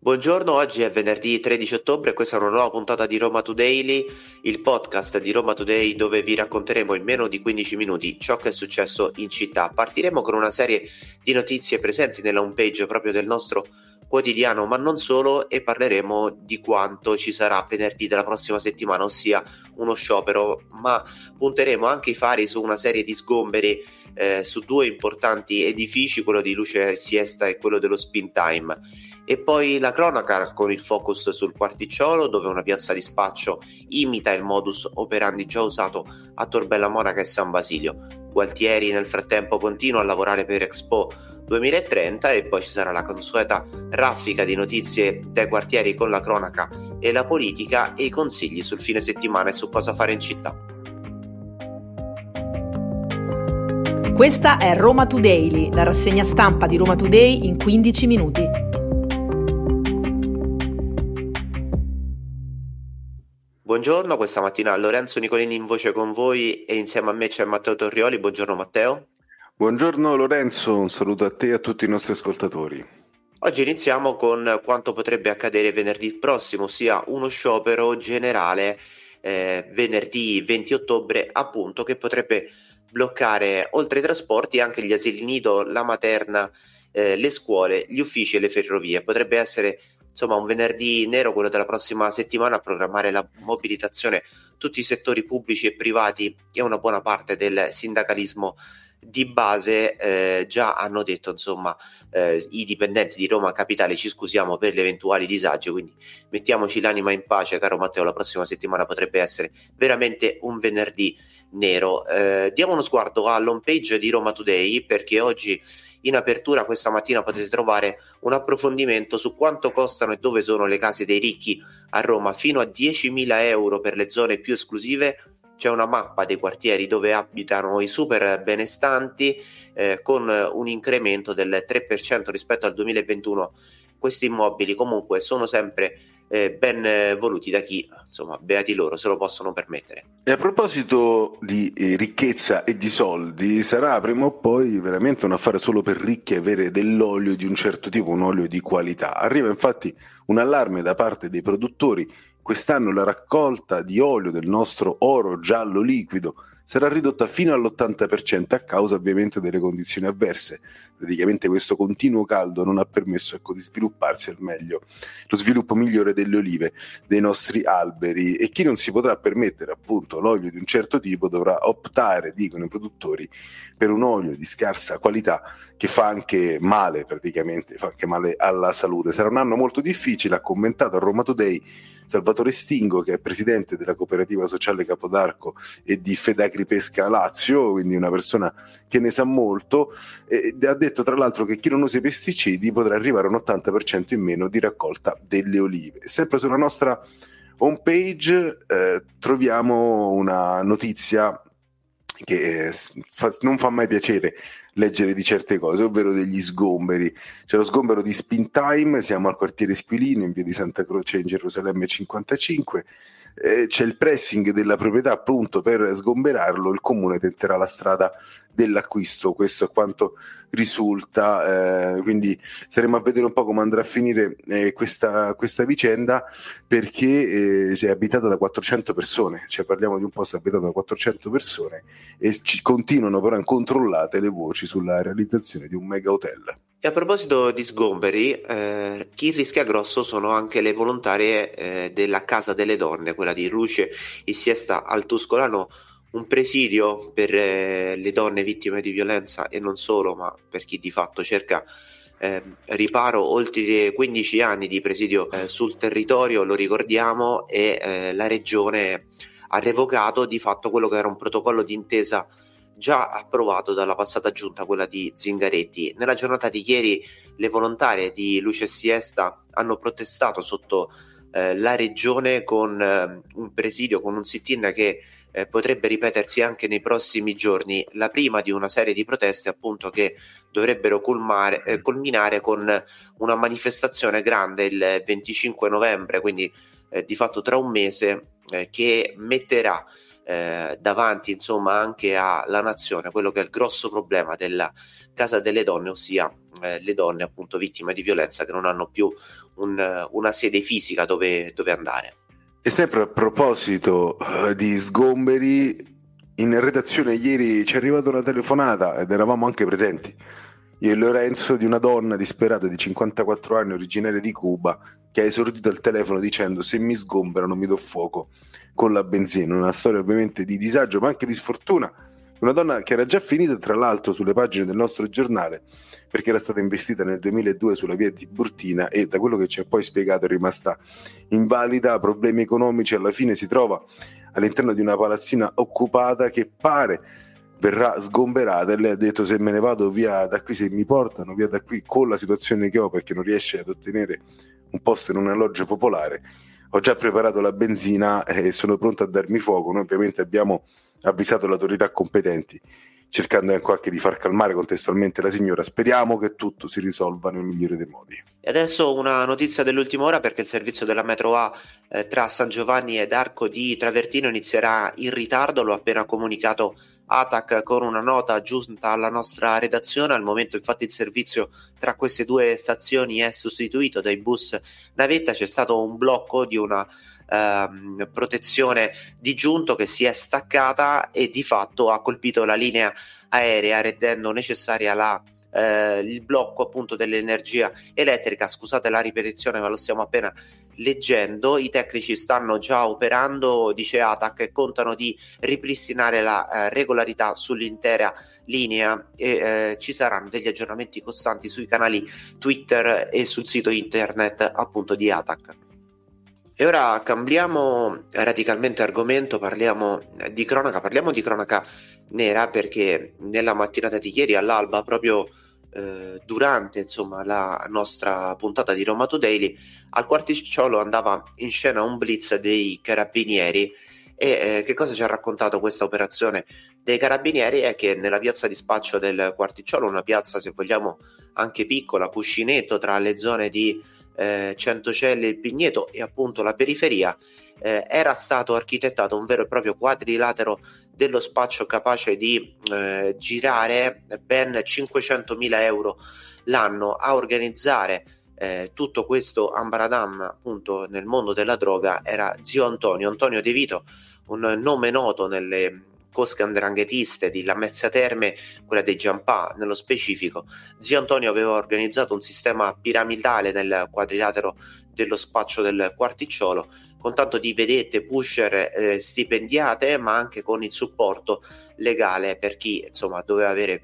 Buongiorno, oggi è venerdì 13 ottobre e questa è una nuova puntata di Roma Today, il podcast di Roma Today dove vi racconteremo in meno di 15 minuti ciò che è successo in città. Partiremo con una serie di notizie presenti nella homepage proprio del nostro quotidiano, ma non solo, e parleremo di quanto ci sarà venerdì della prossima settimana, ossia uno sciopero, ma punteremo anche i fari su una serie di sgomberi eh, su due importanti edifici, quello di Luce Siesta e quello dello Spin Time e poi la cronaca con il focus sul quarticciolo, dove una piazza di spaccio imita il modus operandi già usato a Torbella Monaca e San Basilio. Gualtieri nel frattempo continua a lavorare per Expo 2030 e poi ci sarà la consueta raffica di notizie dai quartieri con la cronaca e la politica e i consigli sul fine settimana e su cosa fare in città. Questa è Roma Today, la rassegna stampa di Roma Today in 15 minuti. Buongiorno, questa mattina Lorenzo Nicolini in voce con voi e insieme a me c'è Matteo Torrioli. Buongiorno Matteo. Buongiorno Lorenzo, un saluto a te e a tutti i nostri ascoltatori. Oggi iniziamo con quanto potrebbe accadere venerdì prossimo, ossia uno sciopero generale eh, venerdì 20 ottobre, appunto, che potrebbe bloccare oltre ai trasporti anche gli asili nido, la materna, eh, le scuole, gli uffici e le ferrovie. Potrebbe essere insomma un venerdì nero, quello della prossima settimana, a programmare la mobilitazione. Tutti i settori pubblici e privati e una buona parte del sindacalismo di base eh, già hanno detto insomma eh, i dipendenti di Roma Capitale ci scusiamo per gli eventuali disagi quindi mettiamoci l'anima in pace caro Matteo la prossima settimana potrebbe essere veramente un venerdì nero eh, diamo uno sguardo all'home page di Roma Today perché oggi in apertura questa mattina potete trovare un approfondimento su quanto costano e dove sono le case dei ricchi a Roma, fino a 10.000 euro per le zone più esclusive. C'è una mappa dei quartieri dove abitano i super benestanti eh, con un incremento del 3% rispetto al 2021. Questi immobili comunque sono sempre eh, ben voluti da chi, insomma, beati loro, se lo possono permettere. E a proposito di eh, ricchezza e di soldi, sarà prima o poi veramente un affare solo per ricchi avere dell'olio di un certo tipo, un olio di qualità. Arriva infatti un allarme da parte dei produttori Quest'anno la raccolta di olio del nostro oro giallo liquido sarà ridotta fino all'80% a causa ovviamente delle condizioni avverse. Praticamente questo continuo caldo non ha permesso ecco, di svilupparsi al meglio lo sviluppo migliore delle olive dei nostri alberi e chi non si potrà permettere appunto l'olio di un certo tipo dovrà optare, dicono i produttori, per un olio di scarsa qualità che fa anche male praticamente, fa anche male alla salute. Sarà un anno molto difficile, ha commentato a Roma Today Salvatore Stingo, che è presidente della cooperativa sociale Capodarco e di Fedagri Pesca Lazio, quindi una persona che ne sa molto, e ha detto tra l'altro che chi non usa i pesticidi potrà arrivare a un 80% in meno di raccolta delle olive. Sempre sulla nostra homepage eh, troviamo una notizia che eh, fa, non fa mai piacere leggere di certe cose, ovvero degli sgomberi. C'è lo sgombero di Spin Time, siamo al quartiere Squilino in via di Santa Croce in Gerusalemme 55 eh, c'è il pressing della proprietà appunto per sgomberarlo, il comune tenterà la strada dell'acquisto, questo è quanto risulta, eh, quindi saremo a vedere un po' come andrà a finire eh, questa, questa, vicenda perché eh, è abitata da 400 persone, cioè parliamo di un posto abitato da 400 persone e ci continuano però incontrollate le voci sulla realizzazione di un mega hotel. E a proposito di sgomberi, eh, chi rischia grosso sono anche le volontarie eh, della Casa delle Donne, quella di Luce e Siesta al Tuscolano, un presidio per eh, le donne vittime di violenza e non solo, ma per chi di fatto cerca eh, riparo. Oltre 15 anni di presidio eh, sul territorio, lo ricordiamo, e eh, la regione ha revocato di fatto quello che era un protocollo d'intesa già approvato dalla passata giunta, quella di Zingaretti. Nella giornata di ieri le volontarie di Luce Siesta hanno protestato sotto eh, la regione con eh, un presidio, con un sit-in che eh, potrebbe ripetersi anche nei prossimi giorni, la prima di una serie di proteste appunto che dovrebbero culmare, eh, culminare con una manifestazione grande il 25 novembre, quindi eh, di fatto tra un mese, eh, che metterà eh, davanti insomma anche alla nazione quello che è il grosso problema della casa delle donne, ossia eh, le donne appunto vittime di violenza che non hanno più un, una sede fisica dove, dove andare. E sempre a proposito uh, di sgomberi, in redazione ieri ci è arrivata una telefonata ed eravamo anche presenti. Io e Lorenzo di una donna disperata di 54 anni originaria di Cuba che ha esordito al telefono dicendo se mi sgomberano mi do fuoco con la benzina. Una storia ovviamente di disagio ma anche di sfortuna. Una donna che era già finita tra l'altro sulle pagine del nostro giornale perché era stata investita nel 2002 sulla via di Burtina e da quello che ci ha poi spiegato è rimasta invalida, problemi economici, alla fine si trova all'interno di una palazzina occupata che pare verrà sgomberata e lei ha detto se me ne vado via da qui, se mi portano via da qui con la situazione che ho perché non riesce ad ottenere un posto in un alloggio popolare, ho già preparato la benzina e sono pronto a darmi fuoco. Noi ovviamente abbiamo avvisato le autorità competenti cercando anche di far calmare contestualmente la signora. Speriamo che tutto si risolva nel migliore dei modi. E adesso una notizia dell'ultima ora perché il servizio della metro A eh, tra San Giovanni ed Arco di Travertino inizierà in ritardo, l'ho appena comunicato ATAC con una nota giunta alla nostra redazione. Al momento, infatti, il servizio tra queste due stazioni è sostituito dai bus navetta. C'è stato un blocco di una ehm, protezione di giunto che si è staccata e di fatto ha colpito la linea aerea, rendendo necessaria la eh, il blocco appunto dell'energia elettrica. Scusate la ripetizione, ma lo stiamo appena leggendo. I tecnici stanno già operando, dice ATAC, e contano di ripristinare la eh, regolarità sull'intera linea e eh, ci saranno degli aggiornamenti costanti sui canali Twitter e sul sito internet appunto di ATAC. E ora cambiamo radicalmente argomento, parliamo di cronaca, parliamo di cronaca nera perché nella mattinata di ieri all'alba, proprio eh, durante insomma, la nostra puntata di Roma Daily, al Quarticciolo andava in scena un blitz dei carabinieri. E eh, che cosa ci ha raccontato questa operazione dei carabinieri? È che nella piazza di spaccio del Quarticciolo, una piazza se vogliamo anche piccola, cuscinetto tra le zone di eh, Centocelle, il Pigneto e appunto la periferia, eh, era stato architettato un vero e proprio quadrilatero dello spaccio capace di eh, girare ben 500.000 euro l'anno a organizzare eh, tutto questo ambaradam appunto nel mondo della droga era zio Antonio, Antonio De Vito, un nome noto nelle cosche andranghetiste di Lamezia Terme, quella dei Giampà nello specifico. Zio Antonio aveva organizzato un sistema piramidale nel quadrilatero dello spaccio del quarticciolo con tanto di vedette, pusher eh, stipendiate, ma anche con il supporto legale per chi insomma doveva avere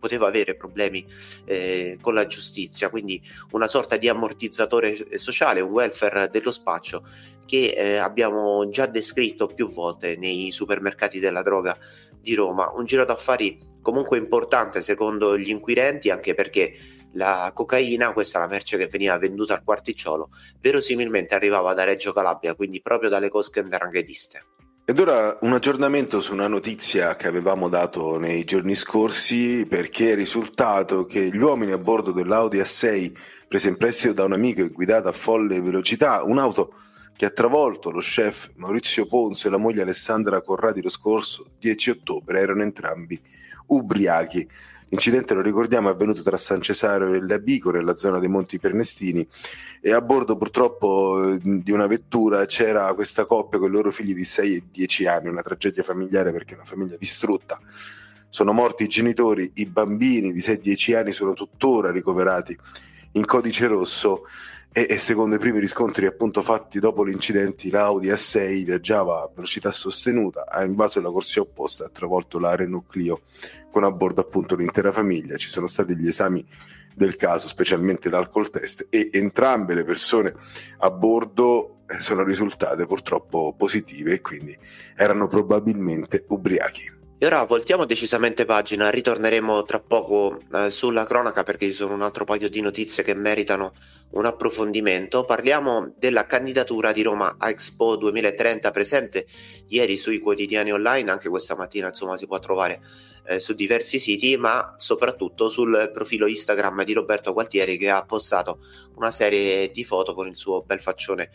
poteva avere problemi eh, con la giustizia, quindi una sorta di ammortizzatore sociale, un welfare dello spaccio che eh, abbiamo già descritto più volte nei supermercati della droga di Roma, un giro d'affari comunque importante secondo gli inquirenti anche perché la cocaina, questa è la merce che veniva venduta al quarticciolo, verosimilmente arrivava da Reggio Calabria, quindi proprio dalle cosche ndranghediste. Ed ora un aggiornamento su una notizia che avevamo dato nei giorni scorsi perché è risultato che gli uomini a bordo dell'Audi A6 presa in prestito da un amico e guidata a folle velocità, un'auto che ha travolto lo chef Maurizio Ponzo e la moglie Alessandra Corradi lo scorso 10 ottobre, erano entrambi ubriachi. L'incidente, lo ricordiamo, è avvenuto tra San Cesare e Labico, nella zona dei Monti Pernestini, e a bordo purtroppo di una vettura c'era questa coppia con i loro figli di 6 e 10 anni, una tragedia familiare perché una famiglia distrutta. Sono morti i genitori, i bambini di 6-10 anni sono tuttora ricoverati in codice rosso e, e, secondo i primi riscontri appunto fatti dopo l'incidente l'Audi A6 viaggiava a velocità sostenuta, ha invaso la corsia opposta e ha travolto la Renault Clio con a bordo appunto l'intera famiglia. Ci sono stati gli esami del caso, specialmente l'alcol test e entrambe le persone a bordo eh, sono risultate purtroppo positive e quindi erano probabilmente ubriachi. E ora voltiamo decisamente pagina, ritorneremo tra poco eh, sulla cronaca perché ci sono un altro paio di notizie che meritano un approfondimento. Parliamo della candidatura di Roma a Expo 2030 presente ieri sui quotidiani online, anche questa mattina insomma si può trovare eh, su diversi siti, ma soprattutto sul profilo Instagram di Roberto Gualtieri che ha postato una serie di foto con il suo bel faccione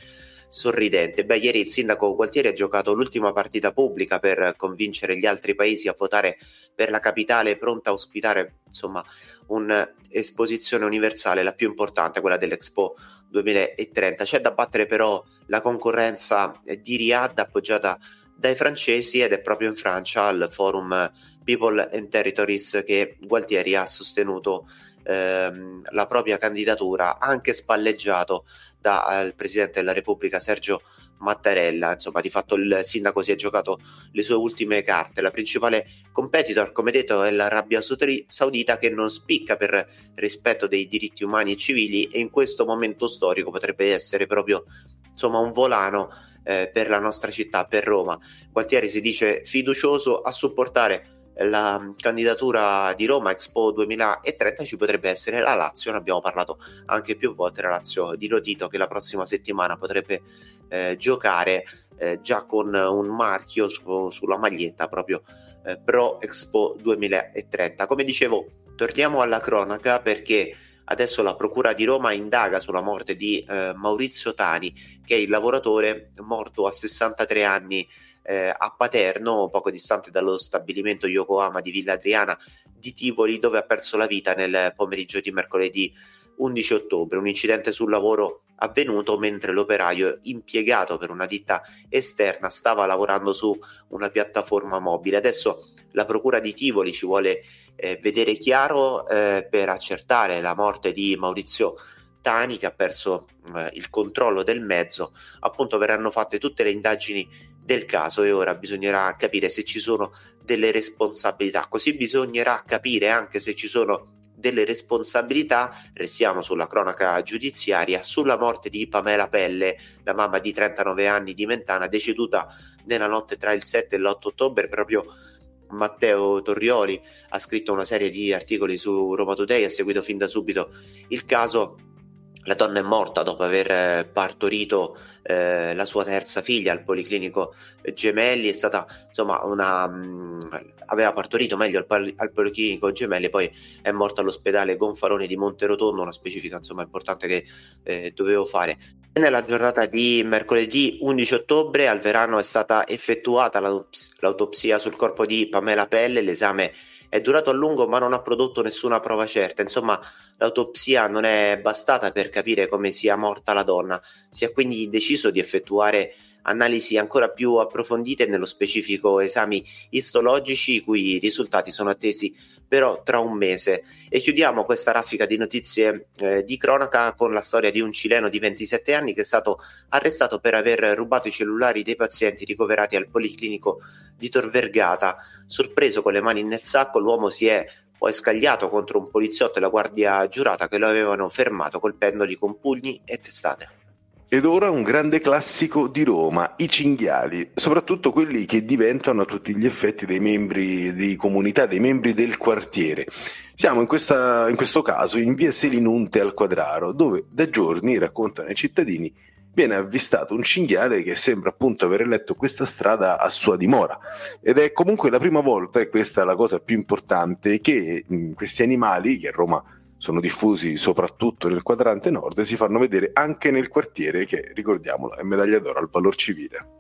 sorridente. Beh, ieri il sindaco Gualtieri ha giocato l'ultima partita pubblica per convincere gli altri paesi a votare per la capitale pronta a ospitare insomma un'esposizione universale, la più importante, quella dell'Expo 2030. C'è da battere però la concorrenza di Riyadh appoggiata dai francesi ed è proprio in Francia al forum People and Territories che Gualtieri ha sostenuto ehm, la propria candidatura, anche spalleggiato dal Presidente della Repubblica Sergio Mattarella. Insomma, di fatto il sindaco si è giocato le sue ultime carte. La principale competitor, come detto, è l'Arabia Saudita che non spicca per rispetto dei diritti umani e civili e in questo momento storico potrebbe essere proprio insomma un volano eh, per la nostra città, per Roma. Gualtieri si dice fiducioso a supportare la candidatura di Roma Expo 2030 ci potrebbe essere la Lazio, ne abbiamo parlato anche più volte, la Lazio di Rotito che la prossima settimana potrebbe eh, giocare eh, già con un marchio su, sulla maglietta proprio eh, Pro Expo 2030. Come dicevo, torniamo alla cronaca perché adesso la Procura di Roma indaga sulla morte di eh, Maurizio Tani, che è il lavoratore morto a 63 anni eh, a Paterno, poco distante dallo stabilimento Yokohama di Villa Adriana di Tivoli, dove ha perso la vita nel pomeriggio di mercoledì 11 ottobre. Un incidente sul lavoro avvenuto mentre l'operaio impiegato per una ditta esterna stava lavorando su una piattaforma mobile. Adesso la procura di Tivoli ci vuole eh, vedere chiaro eh, per accertare la morte di Maurizio Tani che ha perso eh, il controllo del mezzo. Appunto verranno fatte tutte le indagini del caso e ora bisognerà capire se ci sono delle responsabilità. Così bisognerà capire anche se ci sono delle responsabilità, restiamo sulla cronaca giudiziaria, sulla morte di Pamela Pelle, la mamma di 39 anni di Mentana, deceduta nella notte tra il 7 e l'8 ottobre, proprio Matteo Torrioli ha scritto una serie di articoli su Roma Today, ha seguito fin da subito il caso la donna è morta dopo aver eh, partorito eh, la sua terza figlia al Policlinico Gemelli, è stata insomma una mh, mm, aveva partorito meglio al, al, Policlinico Gemelli, poi è morta all'ospedale Gonfalone di Monterotondo, una specifica insomma importante che eh, dovevo fare. Nella giornata di mercoledì 11 ottobre al Verano è stata effettuata l'autopsia sul corpo di Pamela Pelle, l'esame è durato a lungo ma non ha prodotto nessuna prova certa. Insomma, l'autopsia non è bastata per capire come sia morta la donna. Si è quindi deciso di effettuare analisi ancora più approfondite, nello specifico esami istologici, i cui risultati sono attesi però tra un mese. E chiudiamo questa raffica di notizie eh, di cronaca con la storia di un cileno di 27 anni che è stato arrestato per aver rubato i cellulari dei pazienti ricoverati al Policlinico di Tor Vergata. Sorpreso con le mani nel sacco, l'uomo si è poi scagliato contro un poliziotto e la guardia giurata che lo avevano fermato colpendoli con pugni e testate. Ed ora un grande classico di Roma, i cinghiali, soprattutto quelli che diventano a tutti gli effetti dei membri di comunità, dei membri del quartiere. Siamo in, questa, in questo caso in via Selinunte al Quadraro, dove da giorni, raccontano i cittadini, viene avvistato un cinghiale che sembra appunto aver letto questa strada a sua dimora. Ed è comunque la prima volta, e questa è la cosa più importante, che questi animali, che a Roma sono diffusi soprattutto nel quadrante nord e si fanno vedere anche nel quartiere che, ricordiamolo, è medaglia d'oro al valor civile.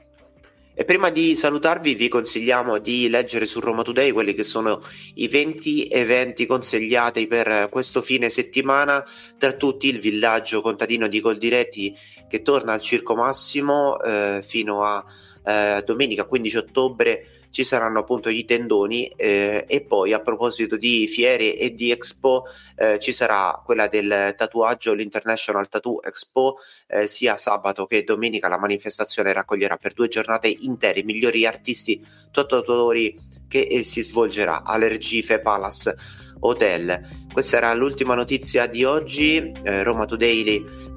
E prima di salutarvi vi consigliamo di leggere su Roma Today quelli che sono i 20 eventi consigliati per questo fine settimana, tra tutti il villaggio contadino di Coldiretti che torna al Circo Massimo eh, fino a eh, domenica 15 ottobre ci saranno appunto i tendoni eh, e poi a proposito di fiere e di expo eh, ci sarà quella del tatuaggio, l'International Tattoo Expo, eh, sia sabato che domenica la manifestazione raccoglierà per due giornate intere i migliori artisti tatuatori che eh, si svolgerà all'Ergife Palace Hotel. Questa era l'ultima notizia di oggi, eh, Roma Today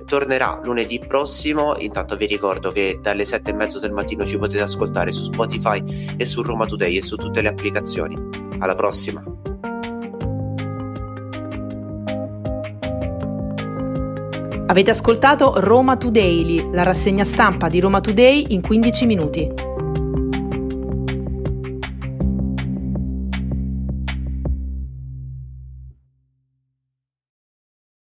tornerà lunedì prossimo. Intanto vi ricordo che dalle 7 e mezzo del mattino ci potete ascoltare su Spotify e su Roma Today e su tutte le applicazioni. Alla prossima! Avete ascoltato Roma Today, la rassegna stampa di Roma Today in 15 minuti.